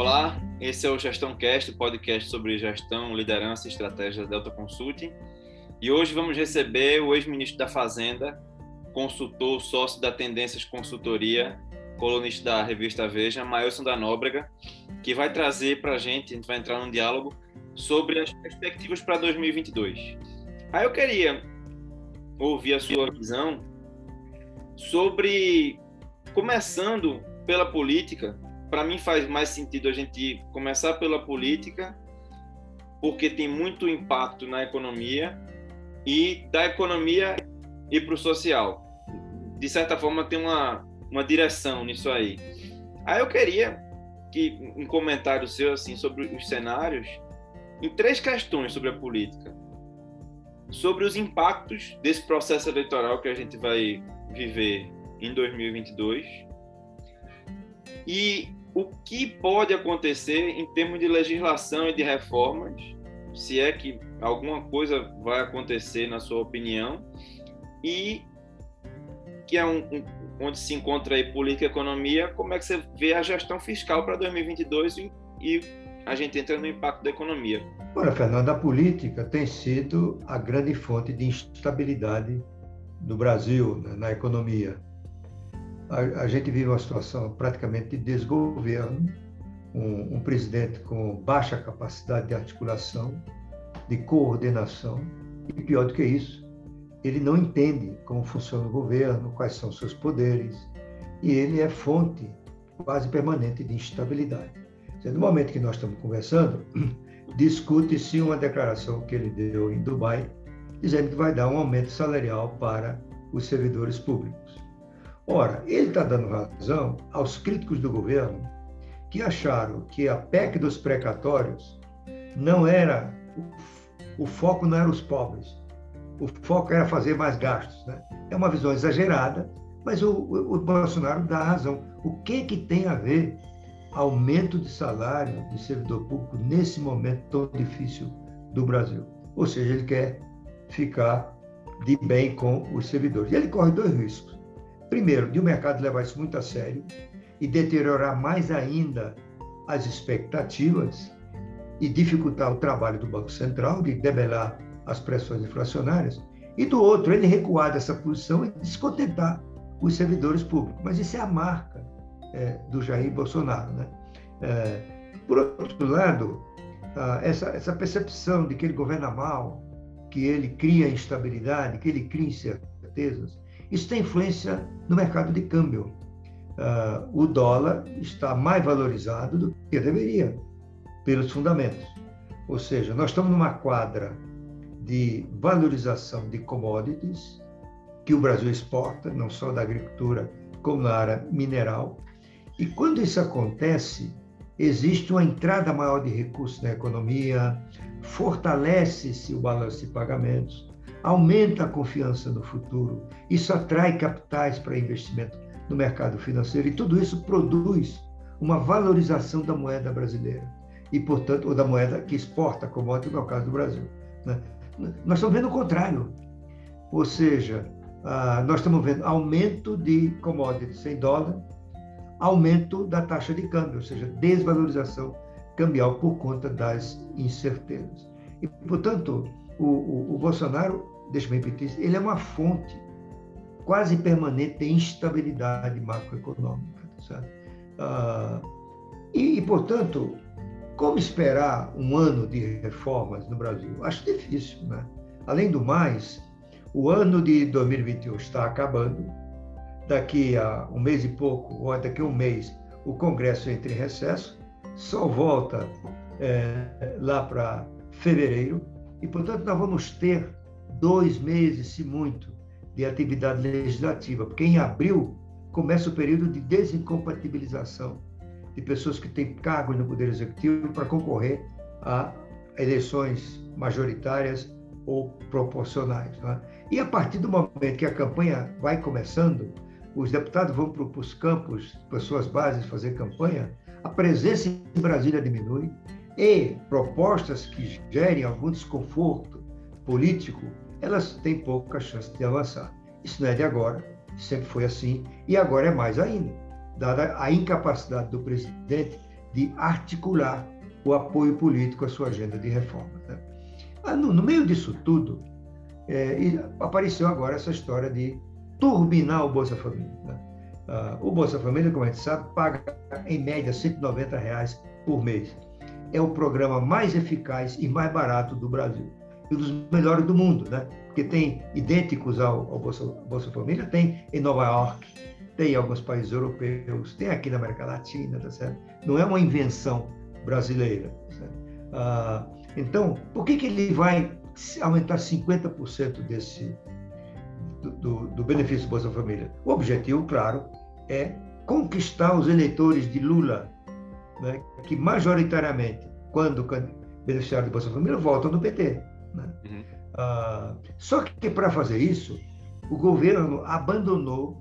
Olá, esse é o Gestão Cast, podcast sobre gestão, liderança e estratégia da Delta Consulting. E hoje vamos receber o ex-ministro da Fazenda, consultor, sócio da Tendências Consultoria, colunista da revista Veja, Mailson da Nóbrega, que vai trazer para a gente, a gente vai entrar num diálogo sobre as perspectivas para 2022. Aí eu queria ouvir a sua visão sobre, começando pela política, para mim faz mais sentido a gente começar pela política, porque tem muito impacto na economia e da economia e para o social. De certa forma tem uma, uma direção nisso aí. Aí eu queria que um comentário seu assim sobre os cenários em três questões sobre a política. Sobre os impactos desse processo eleitoral que a gente vai viver em 2022 e o que pode acontecer em termos de legislação e de reformas, se é que alguma coisa vai acontecer na sua opinião, e que é um, um, onde se encontra aí política e economia, como é que você vê a gestão fiscal para 2022 e, e a gente entra no impacto da economia? Olha, Fernando, a política tem sido a grande fonte de instabilidade do Brasil né, na economia a, a gente vive uma situação praticamente de desgoverno, um, um presidente com baixa capacidade de articulação, de coordenação, e pior do que isso, ele não entende como funciona o governo, quais são seus poderes, e ele é fonte quase permanente de instabilidade. No momento que nós estamos conversando, discute-se uma declaração que ele deu em Dubai, dizendo que vai dar um aumento salarial para os servidores públicos. Ora, ele está dando razão aos críticos do governo que acharam que a PEC dos precatórios não era o, foco não era os pobres, o foco era fazer mais gastos. Né? É uma visão exagerada, mas o, o, o Bolsonaro dá razão. O que que tem a ver aumento de salário de servidor público nesse momento tão difícil do Brasil? Ou seja, ele quer ficar de bem com os servidores. E ele corre dois riscos. Primeiro, de o mercado levar isso muito a sério e deteriorar mais ainda as expectativas e dificultar o trabalho do Banco Central de debelar as pressões inflacionárias. E do outro, ele recuar dessa posição e descontentar os servidores públicos. Mas isso é a marca é, do Jair Bolsonaro. Né? É, por outro lado, essa, essa percepção de que ele governa mal, que ele cria instabilidade, que ele cria incertezas, isso tem influência no mercado de câmbio. Uh, o dólar está mais valorizado do que deveria, pelos fundamentos. Ou seja, nós estamos numa quadra de valorização de commodities que o Brasil exporta, não só da agricultura, como na área mineral. E quando isso acontece, existe uma entrada maior de recursos na economia, fortalece-se o balanço de pagamentos, aumenta a confiança no futuro, isso atrai capitais para investimento no mercado financeiro e tudo isso produz uma valorização da moeda brasileira e, portanto, ou da moeda que exporta commodity, no caso do Brasil. Né? Nós estamos vendo o contrário, ou seja, ah, nós estamos vendo aumento de commodities em dólar, aumento da taxa de câmbio, ou seja, desvalorização cambial por conta das incertezas. E, portanto, o, o, o Bolsonaro, deixa eu repetir, ele é uma fonte quase permanente de instabilidade macroeconômica. Tá ah, e, e, portanto, como esperar um ano de reformas no Brasil? Acho difícil, né? Além do mais, o ano de 2021 está acabando. Daqui a um mês e pouco, ou daqui a um mês, o Congresso entra em recesso, só volta é, lá para fevereiro. E, portanto, nós vamos ter dois meses, se muito, de atividade legislativa, porque em abril começa o período de desincompatibilização de pessoas que têm cargos no Poder Executivo para concorrer a eleições majoritárias ou proporcionais. Né? E a partir do momento que a campanha vai começando, os deputados vão para os campos, para suas bases fazer campanha, a presença em Brasília diminui, e propostas que gerem algum desconforto político, elas têm pouca chance de avançar. Isso não é de agora, sempre foi assim, e agora é mais ainda, dada a incapacidade do presidente de articular o apoio político à sua agenda de reforma. Né? Ah, no, meio disso tudo, é, apareceu agora essa história de turbinar o Bolsa Família. Né? Ah, o Bolsa Família, como a gente sabe, paga em média 190 reais por mês. É o programa mais eficaz e mais barato do Brasil. E dos melhores do mundo, né? Porque tem idênticos ao, ao Bolsa, Bolsa Família, tem em Nova York, tem em alguns países europeus, tem aqui na América Latina, tá certo? Não é uma invenção brasileira. Tá ah, então, por que, que ele vai aumentar 50% desse do, do, do benefício do Bolsa Família? O objetivo, claro, é conquistar os eleitores de Lula, né, que majoritariamente, quando beneficiário do Bolsa Família, votam no PT. Né? Uhum. Ah, só que para fazer isso, o governo abandonou,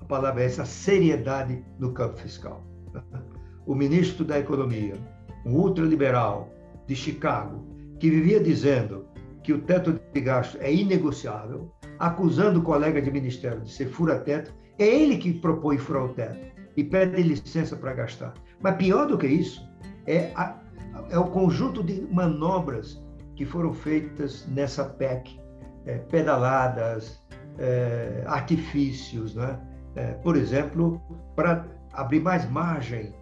a palavra é essa, seriedade no campo fiscal. O ministro da Economia, um ultraliberal de Chicago, que vivia dizendo que o teto de gasto é inegociável, acusando o colega de ministério de ser fura-teto, é ele que propõe furar o teto e pede licença para gastar. Mas pior do que isso, é, a, é o conjunto de manobras que foram feitas nessa PEC, é, pedaladas, é, artifícios, né? É, por exemplo, para abrir mais margem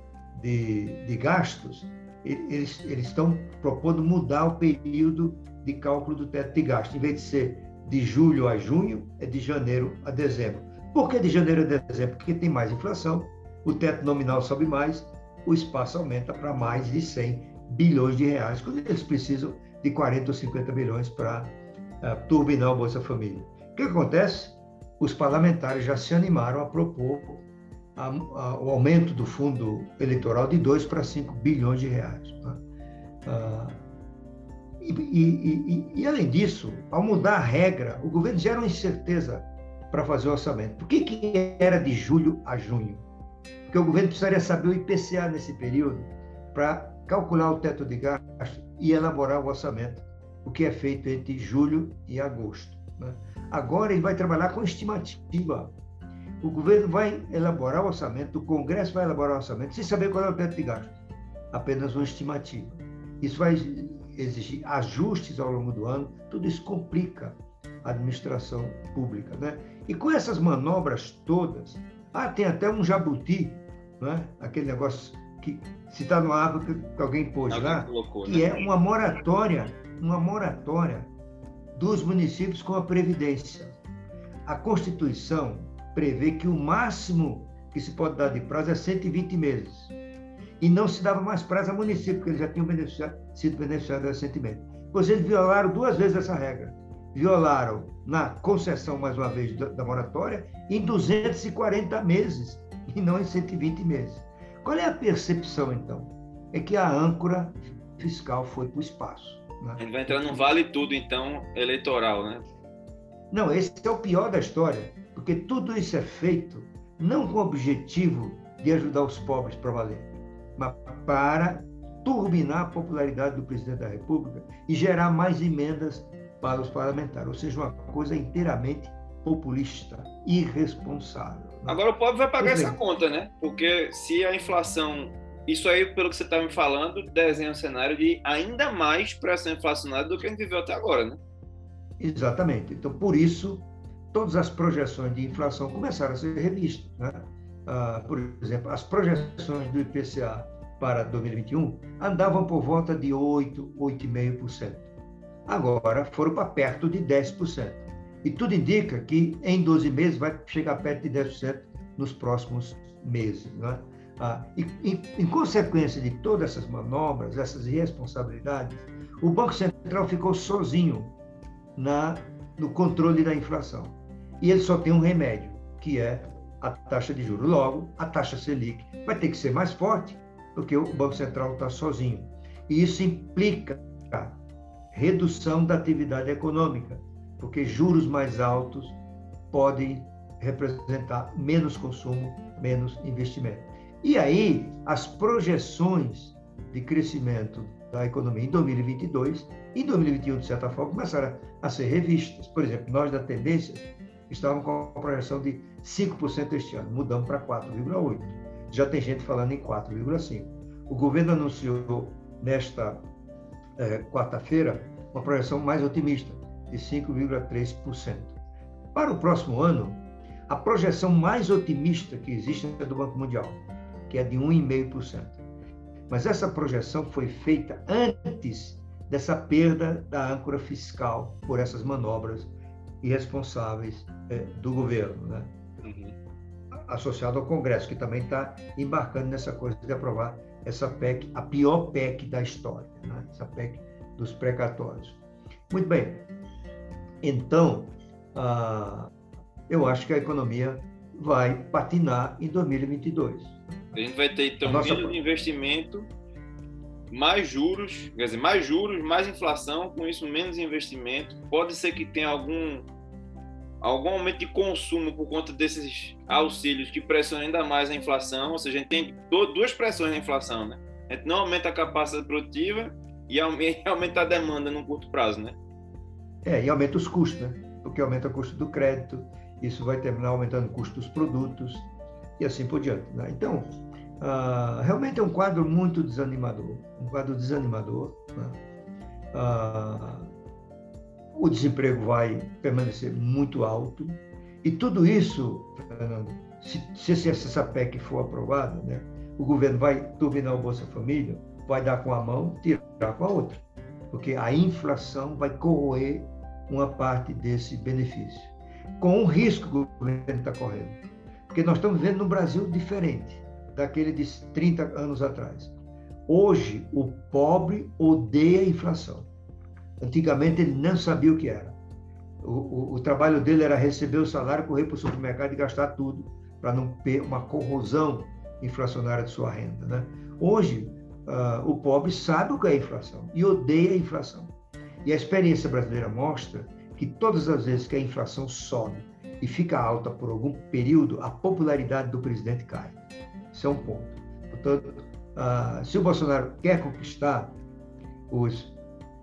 de, de gastos, eles, eles estão propondo mudar o período de cálculo do teto de gasto. Em vez de ser de julho a junho, é de janeiro a dezembro. Por que de janeiro a dezembro? Porque tem mais inflação, o teto nominal sobe mais, o espaço aumenta para mais de 100 bilhões de reais, quando eles precisam de 40 ou 50 bilhões para uh, turbinar o Bolsa Família. O que acontece? Os parlamentares já se animaram a propor a, a, o aumento do fundo eleitoral de 2 para 5 bilhões de reais. Né? Uh, e, e, e, e, além disso, ao mudar a regra, o governo gera uma incerteza para fazer o orçamento. Por que, que era de julho a junho? Porque o governo precisaria saber o IPCA nesse período para calcular o teto de gasto e elaborar o orçamento, o que é feito entre julho e agosto. Né? Agora ele vai trabalhar com estimativa. O governo vai elaborar o orçamento, o Congresso vai elaborar o orçamento, sem saber qual é o teto de gasto. Apenas uma estimativa. Isso vai exigir ajustes ao longo do ano, tudo isso complica a administração pública. Né? E com essas manobras todas, ah, tem até um jabuti, né? aquele negócio que se está no árvore que alguém pôs alguém lá, colocou, que né? é uma moratória, uma moratória dos municípios com a Previdência. A Constituição prevê que o máximo que se pode dar de prazo é 120 meses. E não se dava mais prazo a município, porque eles já tinham beneficiado, sido beneficiados recentemente. Pois eles violaram duas vezes essa regra. Violaram na concessão, mais uma vez, da, da moratória, em 240 meses, e não em 120 meses. Qual é a percepção, então? É que a âncora fiscal foi para o espaço. Né? Gente vai entrar num vale tudo, então, eleitoral, né? Não, esse é o pior da história, porque tudo isso é feito não com o objetivo de ajudar os pobres para valer, mas para turbinar a popularidade do presidente da República e gerar mais emendas para os parlamentares, ou seja, uma coisa inteiramente populista, irresponsável. Agora o pobre vai pagar essa conta, né? Porque se a inflação. Isso aí, pelo que você está me falando, desenha um cenário de ainda mais pressão inflacionária do que a gente viveu até agora, né? Exatamente. Então, por isso, todas as projeções de inflação começaram a ser revistas. Né? Ah, por exemplo, as projeções do IPCA para 2021 andavam por volta de 8, 8,5%. Agora foram para perto de 10%. E tudo indica que em 12 meses vai chegar perto de 10% nos próximos meses. Né? Ah, e, em, em consequência de todas essas manobras, essas irresponsabilidades, o Banco Central ficou sozinho na, no controle da inflação. E ele só tem um remédio, que é a taxa de juros. Logo, a taxa Selic vai ter que ser mais forte, porque o Banco Central está sozinho. E isso implica redução da atividade econômica, porque juros mais altos podem representar menos consumo, menos investimento. E aí, as projeções de crescimento da economia em 2022 e 2021, de certa forma, começaram a ser revistas. Por exemplo, nós da Tendência estávamos com a projeção de 5% este ano, mudamos para 4,8%. Já tem gente falando em 4,5%. o governo anunciou nesta é, quarta-feira uma projeção mais otimista, de 5,3%. Para o próximo ano, a projeção mais otimista que existe é do Banco Mundial, que é de 1,5%. Mas essa projeção foi feita antes dessa perda da âncora fiscal por essas manobras irresponsáveis é, do governo, né? Uhum. associado ao Congresso, que também está embarcando nessa coisa de aprovar essa PEC, a pior PEC da história, né? essa PEC dos precatórios. Muito bem. Então, ah, eu acho que a economia vai patinar em 2022. A gente vai ter então nossa... menos investimento, mais juros, quer dizer, mais juros, mais inflação, com isso menos investimento. Pode ser que tenha algum algum aumento de consumo por conta desses auxílios que pressionam ainda mais a inflação, ou seja, a gente tem duas pressões na inflação, né? A gente não aumenta a capacidade produtiva e aumenta a demanda no curto prazo, né? É, e aumenta os custos, né? Porque aumenta o custo do crédito, isso vai terminar aumentando o custo dos produtos e assim por diante. Né? Então, uh, realmente é um quadro muito desanimador, um quadro desanimador. Né? Uh, o desemprego vai permanecer muito alto. E tudo isso, Fernando, se, se essa PEC for aprovada, né, o governo vai turbinar o Bolsa Família, vai dar com a mão, tirar com a outra. Porque a inflação vai corroer uma parte desse benefício. Com o risco que o governo está correndo. Porque nós estamos vivendo num Brasil diferente daquele de 30 anos atrás. Hoje, o pobre odeia a inflação. Antigamente ele não sabia o que era. O, o, o trabalho dele era receber o salário, correr para o supermercado e gastar tudo, para não ter uma corrosão inflacionária de sua renda. Né? Hoje, uh, o pobre sabe o que é inflação e odeia a inflação. E a experiência brasileira mostra que todas as vezes que a inflação sobe e fica alta por algum período, a popularidade do presidente cai. Isso é um ponto. Portanto, uh, se o Bolsonaro quer conquistar os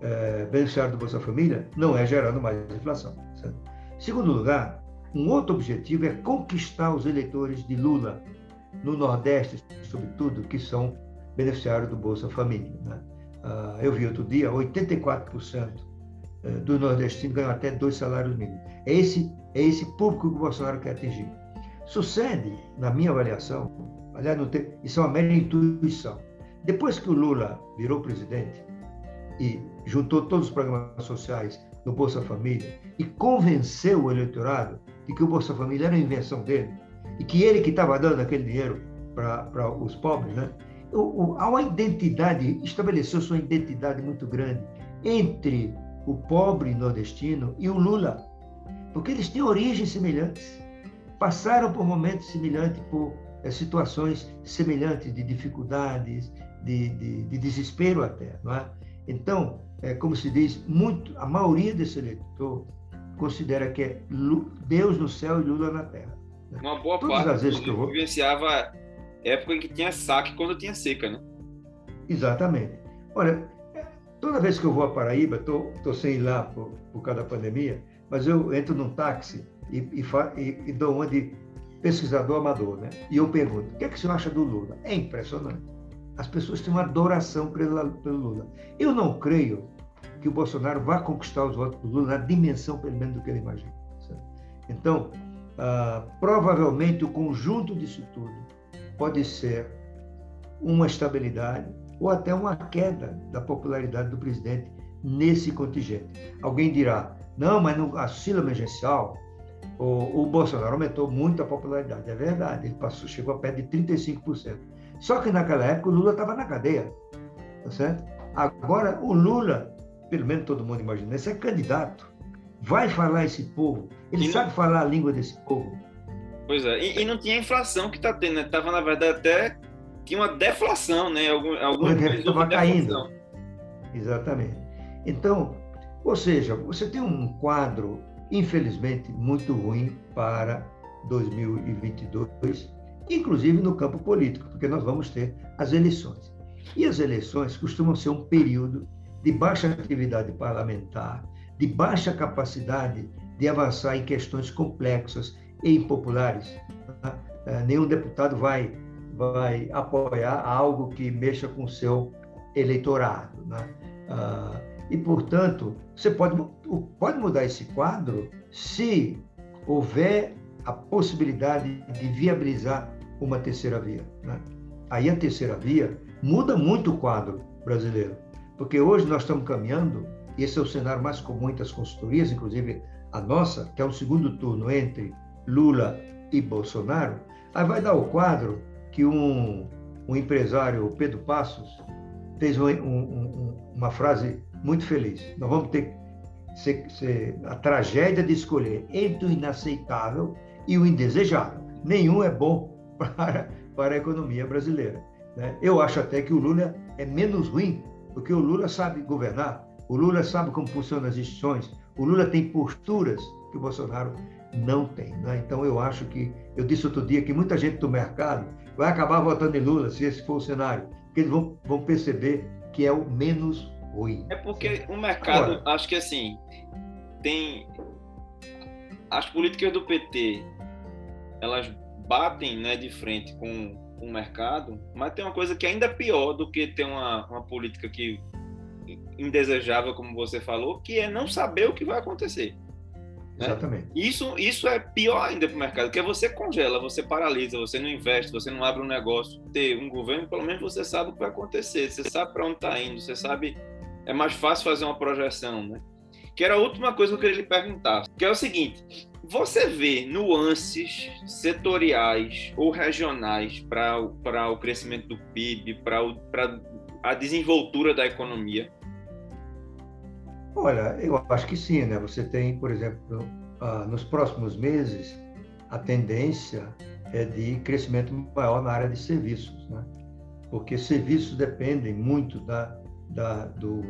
é, beneficiário do Bolsa Família não é gerando mais inflação. Certo? Segundo lugar, um outro objetivo é conquistar os eleitores de Lula no Nordeste, sobretudo, que são beneficiários do Bolsa Família. Né? Ah, eu vi outro dia, 84% é, dos nordestinos ganham até dois salários mínimos. É esse, é esse público que o Bolsonaro quer atingir. Sucede, na minha avaliação, aliás, tem, isso é uma mera intuição. Depois que o Lula virou presidente, e juntou todos os programas sociais no Bolsa Família e convenceu o eleitorado de que o Bolsa Família era invenção dele e que ele que estava dando aquele dinheiro para os pobres, né? O, há uma identidade, estabeleceu sua identidade muito grande entre o pobre nordestino e o Lula, porque eles têm origens semelhantes, passaram por momentos semelhantes, por é, situações semelhantes de dificuldades, de, de, de desespero até, não é? Então, é, como se diz, muito, a maioria desse eleitor considera que é Deus no céu e Lula na terra. Né? Uma boa Todas parte as vezes que eu vou... vivenciava época em que tinha saque quando tinha seca, né? Exatamente. Olha, toda vez que eu vou a Paraíba, estou sem ir lá por, por causa da pandemia, mas eu entro num táxi e, e, e, e dou uma de pesquisador amador, né? E eu pergunto, o que é que o senhor acha do Lula? É impressionante as pessoas têm uma adoração pelo, pelo Lula. Eu não creio que o Bolsonaro vá conquistar os votos do Lula na dimensão, pelo menos, do que ele imagina. Certo? Então, ah, provavelmente o conjunto disso tudo pode ser uma estabilidade ou até uma queda da popularidade do presidente nesse contingente. Alguém dirá, não, mas no auxílio emergencial, o, o Bolsonaro aumentou muito a popularidade. É verdade, ele passou, chegou a perto de 35%. Só que naquela época o Lula estava na cadeia, tá certo? Agora o Lula, pelo menos todo mundo imagina, esse é candidato, vai falar esse povo, ele e sabe não... falar a língua desse povo. Pois é, e, e não tinha inflação que está tendo, né? Tava na verdade até tinha uma deflação, né? Algum, algum estava caindo. Exatamente. Então, ou seja, você tem um quadro, infelizmente, muito ruim para 2022 inclusive no campo político, porque nós vamos ter as eleições. E as eleições costumam ser um período de baixa atividade parlamentar, de baixa capacidade de avançar em questões complexas e impopulares. Tá? É, nenhum deputado vai, vai apoiar algo que mexa com o seu eleitorado. Né? Ah, e, portanto, você pode, pode mudar esse quadro se houver a possibilidade de viabilizar uma terceira via. Né? Aí a terceira via muda muito o quadro brasileiro, porque hoje nós estamos caminhando, e esse é o cenário mais comum entre as consultorias, inclusive a nossa, que é um segundo turno entre Lula e Bolsonaro, aí vai dar o quadro que um, um empresário, Pedro Passos, fez um, um, uma frase muito feliz. Nós vamos ter ser, ser, a tragédia de escolher entre o inaceitável e o indesejável. Nenhum é bom para, para a economia brasileira. Né? Eu acho até que o Lula é menos ruim, porque o Lula sabe governar, o Lula sabe como funcionam as instituições, o Lula tem posturas que o Bolsonaro não tem. Né? Então, eu acho que, eu disse outro dia que muita gente do mercado vai acabar votando em Lula, se esse for o cenário, porque eles vão, vão perceber que é o menos ruim. É porque o mercado, Agora, acho que assim, tem. As políticas do PT, elas batem né, de frente com, o mercado, mas tem uma coisa que é ainda pior do que ter uma, uma política que indesejável, como você falou, que é não saber o que vai acontecer. Né? Exatamente. Isso, isso é pior ainda para o mercado, porque você congela, você paralisa, você não investe, você não abre um negócio. Ter um governo, pelo menos você sabe o que vai acontecer, você sabe para onde está indo, você sabe. É mais fácil fazer uma projeção, né? Que era a última coisa que eu queria lhe perguntar, que é o seguinte: você vê nuances setoriais ou regionais para o crescimento do PIB, para a desenvoltura da economia? Olha, eu acho que sim, né? Você tem, por exemplo, ah, nos próximos meses, a tendência é de crescimento maior na área de serviços, né? Porque serviços dependem muito da, da do,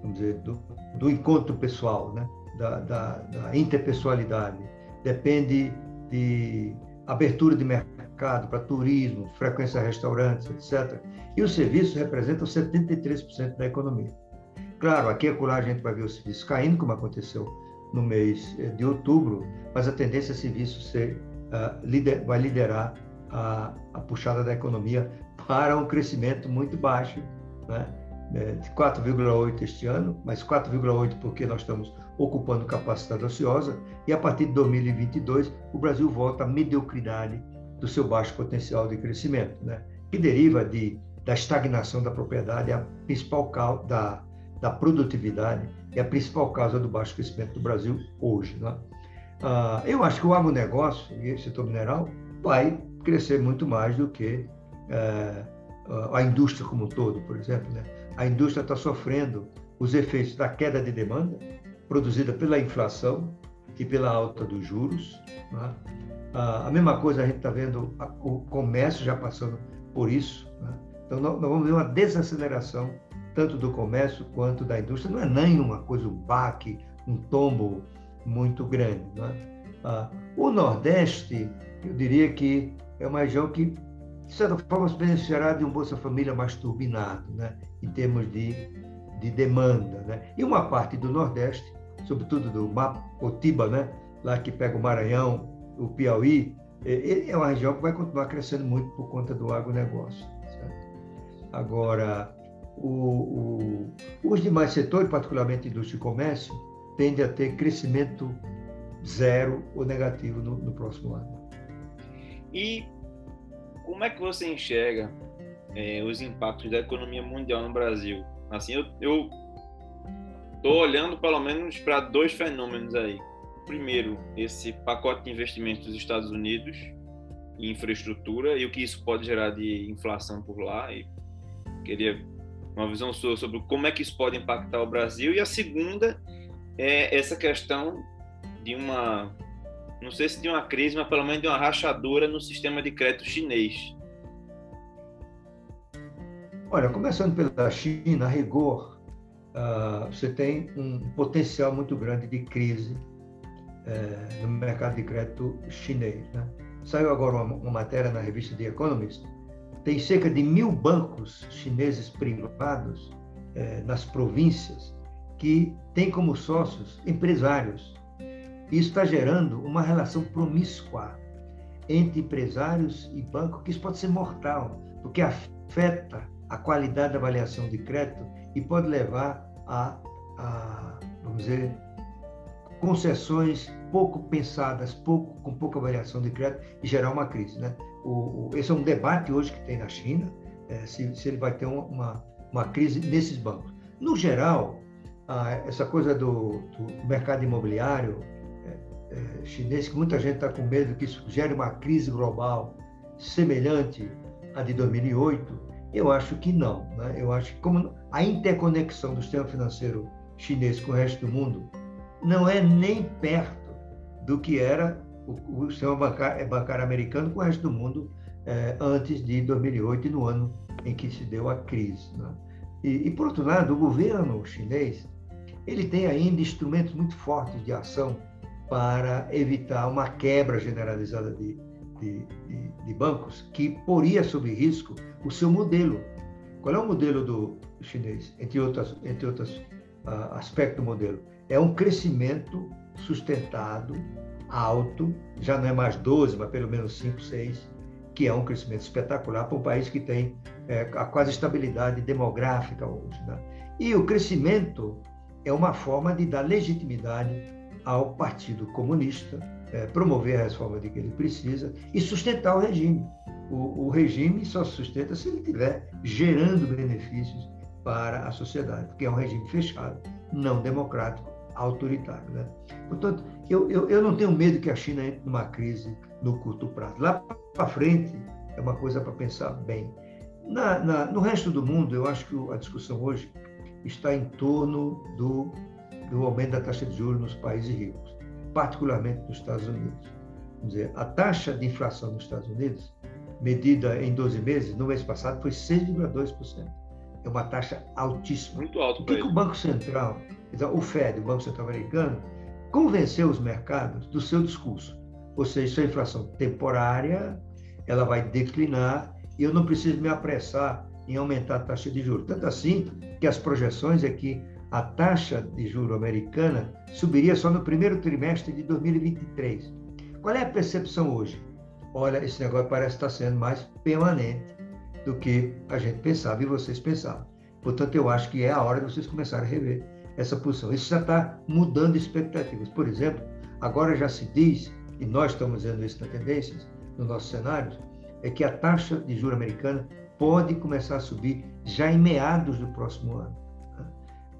vamos dizer, do, do encontro pessoal, né? Da, da, da interpessoalidade. Depende de abertura de mercado para turismo, frequência a restaurantes, etc. E os serviços representam 73% da economia. Claro, aqui e acolá a gente vai ver o serviço caindo, como aconteceu no mês eh, de outubro, mas a tendência é serviço ser, uh, lider, vai liderar a, a, puxada da economia para um crescimento muito baixo, né? É, de 4,8 este ano, mas 4,8 porque nós estamos ocupando capacidade ociosa, e a partir de 2022 o Brasil volta à mediocridade do seu baixo potencial de crescimento, né? que deriva de, da estagnação da propriedade, a principal causa da da produtividade é a principal causa do baixo crescimento do Brasil hoje. Né? Ah, eu acho que o agronegócio e o setor mineral vai crescer muito mais do que eh, a indústria como um todo, por exemplo. Né? A indústria está sofrendo os efeitos da queda de demanda produzida pela inflação e pela alta dos juros. Né? Ah, a mesma coisa a gente está vendo o comércio já passando por isso. Né? Então, nós vamos ver uma desaceleração tanto do comércio quanto da indústria. Não é nem uma coisa, um baque, um tombo muito grande. É? Ah, o Nordeste, eu diria que é uma região que, de certa forma, se beneficiará de um Bolsa Família mais turbinado, né? em termos de, de demanda. Né? E uma parte do Nordeste, sobretudo do Mapotiba, né? lá que pega o Maranhão, o Piauí, é, é uma região que vai continuar crescendo muito por conta do agronegócio. Certo? Agora, o, o, os demais setores, particularmente indústria e comércio, tendem a ter crescimento zero ou negativo no, no próximo ano. E como é que você enxerga é, os impactos da economia mundial no Brasil? Assim, eu, eu tô olhando pelo menos para dois fenômenos aí. Primeiro, esse pacote de investimentos dos Estados Unidos em infraestrutura e o que isso pode gerar de inflação por lá. E queria uma visão sua sobre como é que isso pode impactar o Brasil. E a segunda é essa questão de uma, não sei se de uma crise, mas pelo menos de uma rachadura no sistema de crédito chinês. Olha, começando pela China, a rigor, uh, você tem um potencial muito grande de crise uh, no mercado de crédito chinês. Né? Saiu agora uma, uma matéria na revista The Economist tem cerca de mil bancos chineses privados eh, nas províncias que têm como sócios empresários. Isso está gerando uma relação promíscua entre empresários e bancos, que isso pode ser mortal, porque afeta a qualidade da avaliação de crédito e pode levar a, a vamos dizer, concessões pouco pensadas, pouco, com pouca avaliação de crédito e gerar uma crise. Né? O, esse é um debate hoje que tem na China, é, se, se, ele vai ter uma, uma crise nesses bancos. No geral, ah, essa coisa do, do mercado imobiliário é, é, chinês, que muita gente está com medo que isso gere uma crise global semelhante à de 2008, eu acho que não. Né? Eu acho que como a interconexão do sistema financeiro chinês com o resto do mundo não é nem perto do que era o, o sistema bancário, é, bancário, americano com o resto do mundo é, antes de 2008 e no ano em que se deu a crise. Né? E, e, por outro lado, o governo chinês ele tem ainda instrumentos muito fortes de ação para evitar uma quebra generalizada de, de, de, de bancos que poria sob risco o seu modelo. Qual é o modelo do chinês, entre outros, entre outros uh, aspectos do modelo? É um crescimento sustentado, alto, já não é mais 12, mas pelo menos 5, 6, que é um crescimento espetacular para um país que tem é, a quase estabilidade demográfica hoje. Né? E o crescimento é uma forma de dar legitimidade ao Partido Comunista, é, promover a reforma de que ele precisa e sustentar o regime. O, o regime só se sustenta se ele estiver gerando benefícios para a sociedade, porque é um regime fechado, não democrático, autoritário. Né? Portanto, eu, eu, eu não tenho medo que a China entre numa crise no curto prazo. Lá para frente é uma coisa para pensar bem. Na, na, no resto do mundo, eu acho que a discussão hoje está em torno do, do aumento da taxa de juros nos países ricos, particularmente nos Estados Unidos. Vamos dizer, a taxa de inflação nos Estados Unidos, medida em 12 meses, no mês passado foi 6,2%. É uma taxa altíssima. Muito alto. O que, que o Banco Central, o Fed, o Banco Central Americano, convenceu os mercados do seu discurso. Ou seja, isso é inflação temporária, ela vai declinar e eu não preciso me apressar em aumentar a taxa de juros. Tanto assim que as projeções é que a taxa de juro americana subiria só no primeiro trimestre de 2023. Qual é a percepção hoje? Olha, esse negócio parece estar sendo mais permanente do que a gente pensava e vocês pensavam. Portanto, eu acho que é a hora de vocês começarem a rever essa posição. Isso já está mudando expectativas. Por exemplo, agora já se diz, e nós estamos vendo isso na tendências, no nosso cenário, é que a taxa de juro americana pode começar a subir já em meados do próximo ano.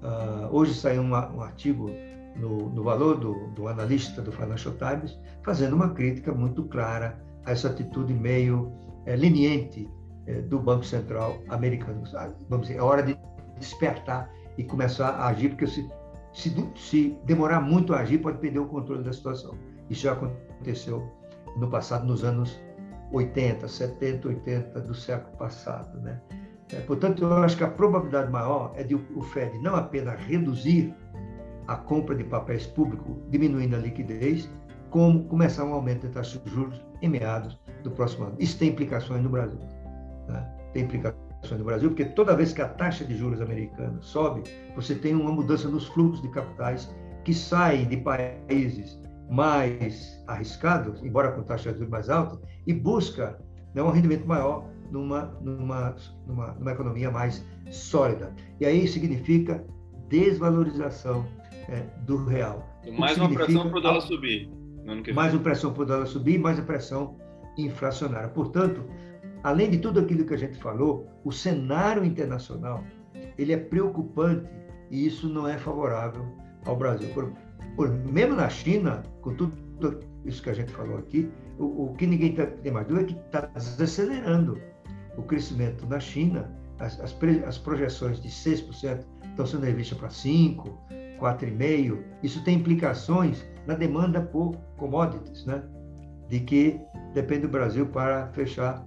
Uh, hoje saiu uma, um artigo no, no valor do, do, analista do Financial Times fazendo uma crítica muito clara a essa atitude meio é, leniente é, do Banco Central americano. Vamos dizer, é hora de despertar e começar a agir, porque se, se, se demorar muito a agir, pode perder o controle da situação. Isso já aconteceu no passado, nos anos 80, 70, 80 do século passado. Né? É, portanto, eu acho que a probabilidade maior é de o Fed não apenas reduzir a compra de papéis públicos, diminuindo a liquidez, como começar um aumento de taxas de juros em meados do próximo ano. Isso tem implicações no Brasil. Né? Tem implicações no Brasil, porque toda vez que a taxa de juros americana sobe, você tem uma mudança nos fluxos de capitais que saem de países mais arriscados, embora com taxa de juros mais alta, e busca né, um rendimento maior numa, numa, numa, numa economia mais sólida. E aí significa desvalorização é, do real. Mais uma pressão para o dólar subir. Mais uma pressão para o dólar subir, mais a pressão inflacionária. Portanto, além de tudo aquilo que a gente falou, o cenário internacional ele é preocupante e isso não é favorável ao Brasil. Por, por, mesmo na China, com tudo isso que a gente falou aqui, o, o que ninguém tá, tem mais dúvida é que está desacelerando o crescimento na China. As, as, as projeções de 6% estão sendo revistas para 5%, 4,5%. Isso tem implicações na demanda por commodities, né? de que depende do Brasil para fechar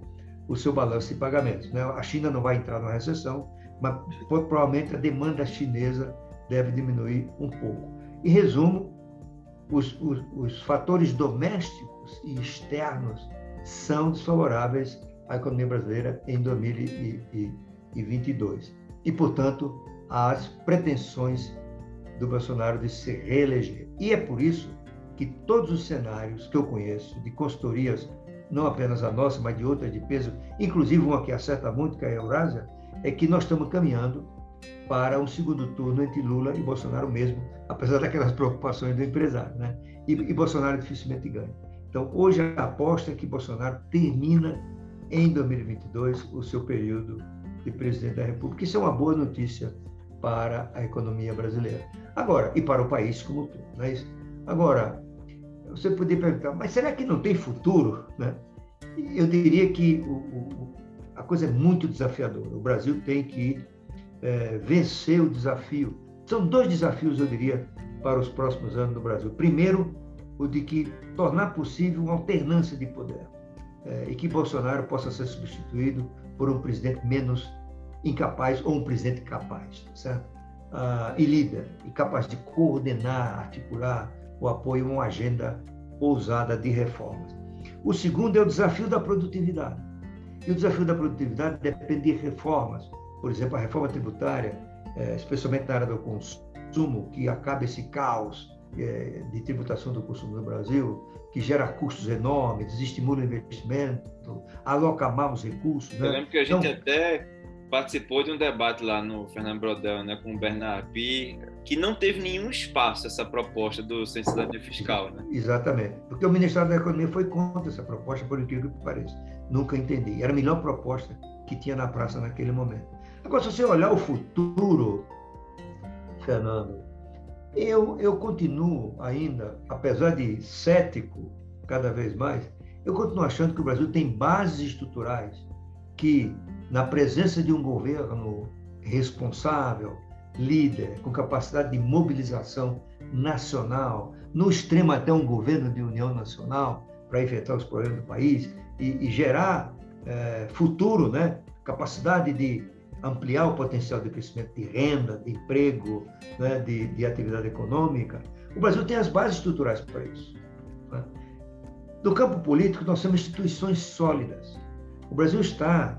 o seu balanço de pagamentos. Né? A China não vai entrar numa recessão, mas provavelmente a demanda chinesa deve diminuir um pouco. Em resumo, os, os, os fatores domésticos e externos são desfavoráveis à economia brasileira em 2022. E, portanto, às pretensões do Bolsonaro de se reeleger. E é por isso que todos os cenários que eu conheço de consultorias não apenas a nossa, mas de outras de peso, inclusive uma que acerta muito, que é a Eurásia, é que nós estamos caminhando para um segundo turno entre Lula e Bolsonaro mesmo, apesar daquelas preocupações do empresário, né? E, e Bolsonaro dificilmente ganha. Então, hoje a aposta é que Bolsonaro termina em 2022 o seu período de presidente da República. Isso é uma boa notícia para a economia brasileira. Agora, e para o país como todo. Não é? Agora, você poderia perguntar, mas será que não tem futuro? Né? Eu diria que o, o, a coisa é muito desafiadora. O Brasil tem que é, vencer o desafio. São dois desafios, eu diria, para os próximos anos no Brasil. Primeiro, o de que tornar possível uma alternância de poder é, e que Bolsonaro possa ser substituído por um presidente menos incapaz ou um presidente capaz, certo? Ah, e líder, e capaz de coordenar, articular o apoio a uma agenda ousada de reformas. O segundo é o desafio da produtividade. E o desafio da produtividade depende de reformas, por exemplo, a reforma tributária, é, especialmente na área do consumo, que acaba esse caos é, de tributação do consumo no Brasil, que gera custos enormes, desestimula o investimento, aloca mal os recursos. Né? Eu lembro que a gente então, até participou de um debate lá no Fernando Brodel, né, com o Bernard Pi, que não teve nenhum espaço essa proposta do censidade fiscal, né? Exatamente, porque o Ministério da Economia foi contra essa proposta, por incrível que pareça. Nunca entendi. Era a melhor proposta que tinha na praça naquele momento. Agora, se você olhar o futuro, Fernando, eu, eu continuo ainda, apesar de cético cada vez mais, eu continuo achando que o Brasil tem bases estruturais que, na presença de um governo responsável, líder, com capacidade de mobilização nacional, no extremo até um governo de união nacional para enfrentar os problemas do país e, e gerar é, futuro, né? capacidade de ampliar o potencial de crescimento de renda, de emprego, né? de, de atividade econômica. O Brasil tem as bases estruturais para isso. Né? Campo político, nós temos instituições sólidas. O Brasil está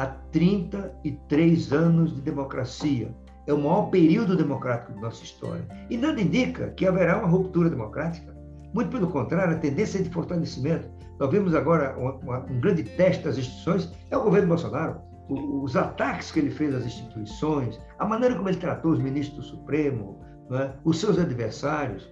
há 33 anos de democracia. É o maior período democrático da nossa história. E nada indica que haverá uma ruptura democrática. Muito pelo contrário, a tendência é de fortalecimento. Nós vimos agora um, um grande teste das instituições, é o governo Bolsonaro. O, os ataques que ele fez às instituições, a maneira como ele tratou os ministros do Supremo, é? os seus adversários,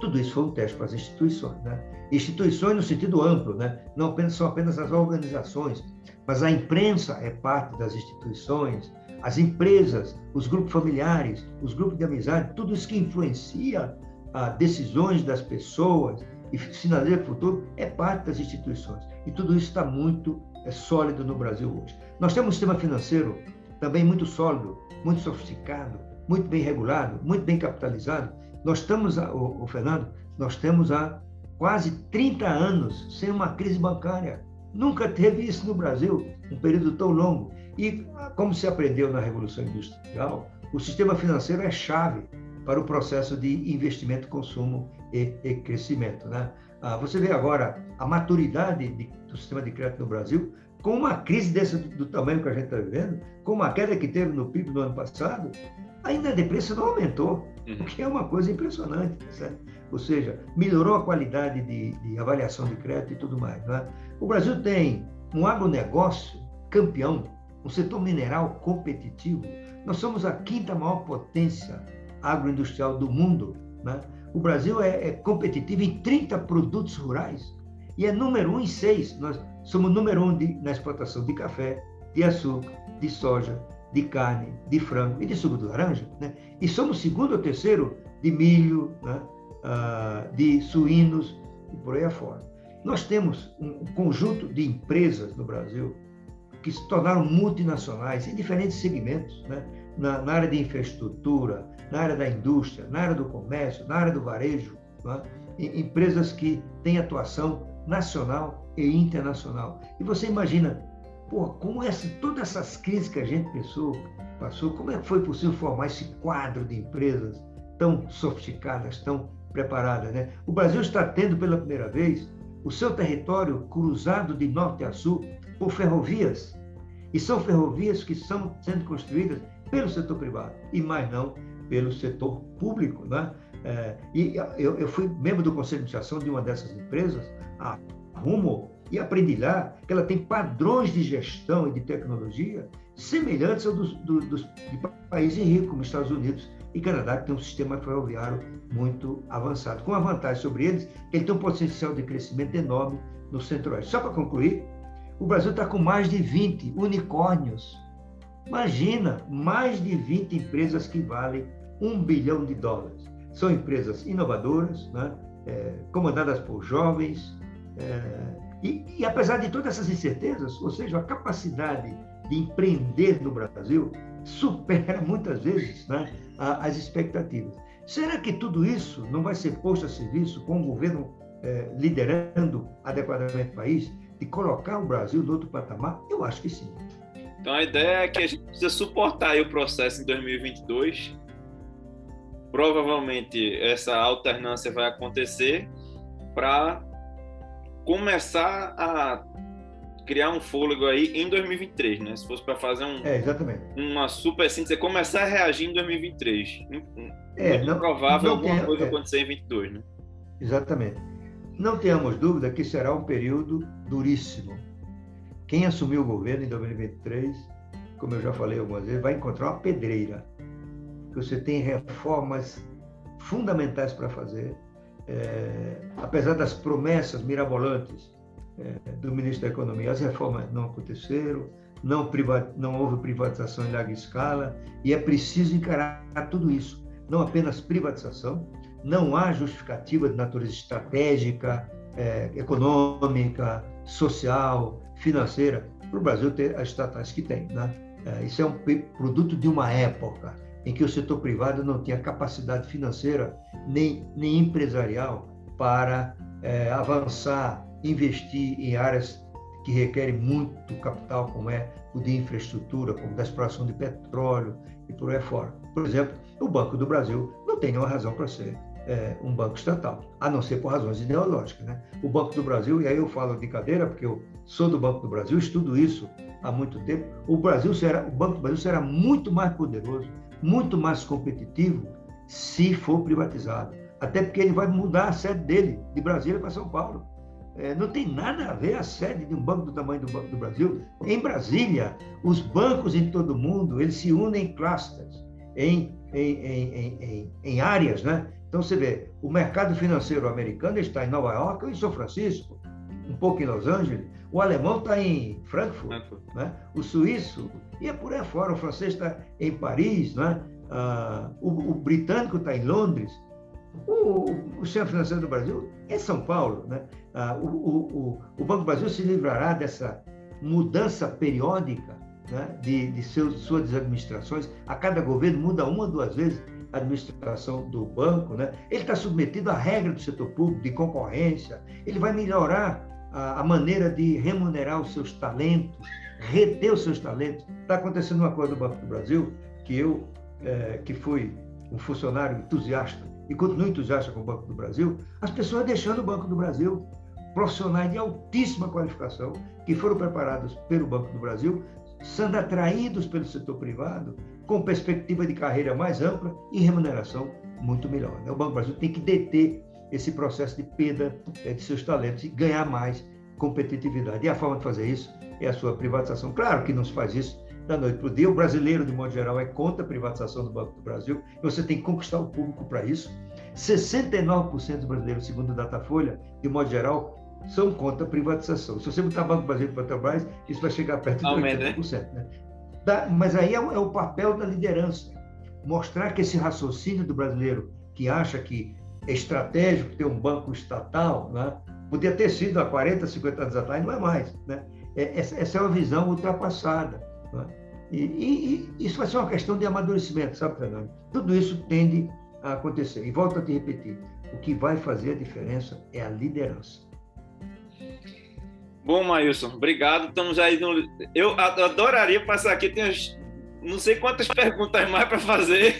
tudo isso foi um teste para as instituições. Né? Instituições no sentido amplo, né? não apenas, são apenas as organizações, mas a imprensa é parte das instituições, as empresas, os grupos familiares, os grupos de amizade, tudo isso que influencia as decisões das pessoas e sinaliza o futuro é parte das instituições. E tudo isso está muito é, sólido no Brasil hoje. Nós temos um sistema financeiro também muito sólido, muito sofisticado, muito bem regulado, muito bem capitalizado. Nós estamos, o, o Fernando, nós temos há quase 30 anos sem uma crise bancária. Nunca teve isso no Brasil, um período tão longo. E, como se aprendeu na Revolução Industrial, o sistema financeiro é chave para o processo de investimento, consumo e, e crescimento. Né? Ah, você vê agora a maturidade de, do sistema de crédito no Brasil, com uma crise desse do, tamanho que a gente está vivendo, com uma queda que teve no PIB no ano passado, ainda a depressa não aumentou, uhum. o que é uma coisa impressionante. Certo? Ou seja, melhorou a qualidade de, de avaliação de crédito e tudo mais. Né? O Brasil tem um agronegócio campeão, um setor mineral competitivo. Nós somos a quinta maior potência agroindustrial do mundo. Né? O Brasil é, é, competitivo em 30 produtos rurais e é número um em seis. Nós somos número um de, na exportação de café, de açúcar, de soja, de carne, de frango e de suco de laranja. Né? E somos segundo ou terceiro de milho, né? ah, de suínos e por aí afora. Nós temos um conjunto de empresas no Brasil que se tornaram multinacionais em diferentes segmentos, né? na, na, área de infraestrutura, na área da indústria, na área do comércio, na área do varejo, né? empresas que têm atuação nacional e internacional. E você imagina, pô, como essa, todas essas crises que a gente pensou, passou, como é que foi possível formar esse quadro de empresas tão sofisticadas, tão preparadas? Né? O Brasil está tendo pela primeira vez o seu território cruzado de norte a sul por ferrovias. E são ferrovias que estão sendo construídas pelo setor privado e mais não pelo setor público. Né? É, e eu, eu, fui membro do conselho de administração de uma dessas empresas há rumo e aprendilhar que ela tem padrões de gestão e de tecnologia semelhantes aos dos, dos, dos de países ricos, como Estados Unidos e Canadá, que tem um sistema ferroviário muito avançado. Com a vantagem sobre eles, que ele tem um potencial de crescimento enorme no centro-oeste. Só para concluir, o Brasil está com mais de 20 unicórnios. Imagina, mais de 20 empresas que valem um bilhão de dólares. São empresas inovadoras, né? é, comandadas por jovens, é, e, e, apesar de todas essas incertezas, ou seja, a capacidade de empreender no Brasil supera muitas vezes né, as expectativas. Será que tudo isso não vai ser posto a serviço com o governo é, liderando adequadamente o país, de colocar o Brasil no outro patamar? Eu acho que sim. Então a ideia é que a gente precisa suportar o processo em 2022. Provavelmente essa alternância vai acontecer para começar a criar um fôlego aí em 2023, né? Se fosse para fazer um, é, uma super síntese, começar a reagir em 2023. É, Muito não, provável não alguma coisa é, acontecer em 22, né? Exatamente. Não tenhamos dúvida que será um período duríssimo. Quem assumiu o governo em 2023, como eu já falei algumas vezes, vai encontrar uma pedreira. Você tem reformas fundamentais para fazer, é, apesar das promessas mirabolantes é, do ministro da Economia, as reformas não aconteceram, não, não houve privatização em larga escala, e é preciso encarar tudo isso. Não apenas privatização, não há justificativa de natureza estratégica, é, econômica, social, financeira para o Brasil ter as estatais que tem. Né? É, isso é um produto de uma época em que o setor privado não tinha capacidade financeira nem, nem empresarial para é, avançar, investir em áreas que requerem muito capital, como é o de infraestrutura, como da exploração de petróleo e por aí fora. Por exemplo, o Banco do Brasil não tem nenhuma razão para ser é, um banco estatal, a não ser por razões ideológicas. Né? O Banco do Brasil, e aí eu falo de cadeira, porque eu sou do Banco do Brasil, estudo isso há muito tempo, o, Brasil será, o Banco do Brasil será muito mais poderoso, muito mais competitivo se for privatizado. Até porque ele vai mudar a sede dele, de Brasília para São Paulo. É, não tem nada a ver a sede de um banco do tamanho do Banco do Brasil. Em Brasília, os bancos em todo o mundo, eles se unem em clusters, em, em, em, em, em áreas, né? Então você vê, o mercado financeiro americano está em Nova York em São Francisco, um pouco em Los Angeles, o alemão está em Frankfurt, né? o suíço, e é por aí fora, o francês está em Paris, né? Ah, o, o, britânico está em Londres, o, o centro financeiro do Brasil é São Paulo. Né? Ah, o, o, o, Banco do Brasil se livrará dessa mudança periódica né? de, de seus, suas administrações, a cada governo muda uma ou duas vezes, administração do banco, né? ele está submetido à regra do setor público, de concorrência, ele vai melhorar a, maneira de remunerar os seus talentos, reter os seus talentos. Está acontecendo uma coisa no Banco do Brasil, que eu, é, que fui um funcionário entusiasta e continuo entusiasta com o Banco do Brasil, as pessoas deixando o Banco do Brasil, profissionais de altíssima qualificação, que foram preparados pelo Banco do Brasil, sendo atraídos pelo setor privado com perspectiva de carreira mais ampla e remuneração muito melhor. Né? O Banco do Brasil tem que deter esse processo de perda é, de seus talentos e ganhar mais competitividade. E a forma de fazer isso é a sua privatização. Claro que não se faz isso da noite para o dia. O brasileiro, de modo geral, é contra a privatização do Banco do Brasil. Você tem que conquistar o público para isso. 69% dos brasileiros, segundo o Datafolha, de modo geral, são contra a privatização. Se você botar Banco do Brasil e Petrobras, isso vai chegar perto de 80%. Né? mas aí é o, é o papel da liderança. Mostrar que esse raciocínio do brasileiro, que acha que estratégico ter um banco estatal, né? podia ter sido há 40, 50 anos atrás, não é mais. Né? É, essa, é uma visão ultrapassada. Né? E, e, e, isso vai ser uma questão de amadurecimento, sabe, Fernando? Tudo isso tende a acontecer. E volto a te repetir: o que vai fazer a diferença é a liderança. Bom, Mailson, obrigado. Estamos aí no. Eu adoraria passar aqui, tem uns... não sei quantas perguntas mais para fazer,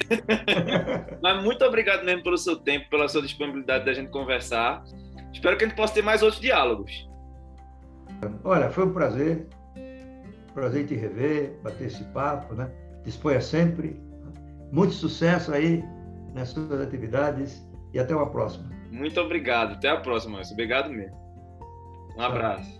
mas muito obrigado mesmo pelo seu tempo, pela sua disponibilidade da gente conversar. Espero que a gente possa ter mais outros diálogos. Olha, foi um prazer, prazer te rever, bater esse papo, né? Disponha sempre. Muito sucesso aí nas suas atividades e até uma próxima. Muito obrigado. Até a próxima. Obrigado mesmo. Um abraço.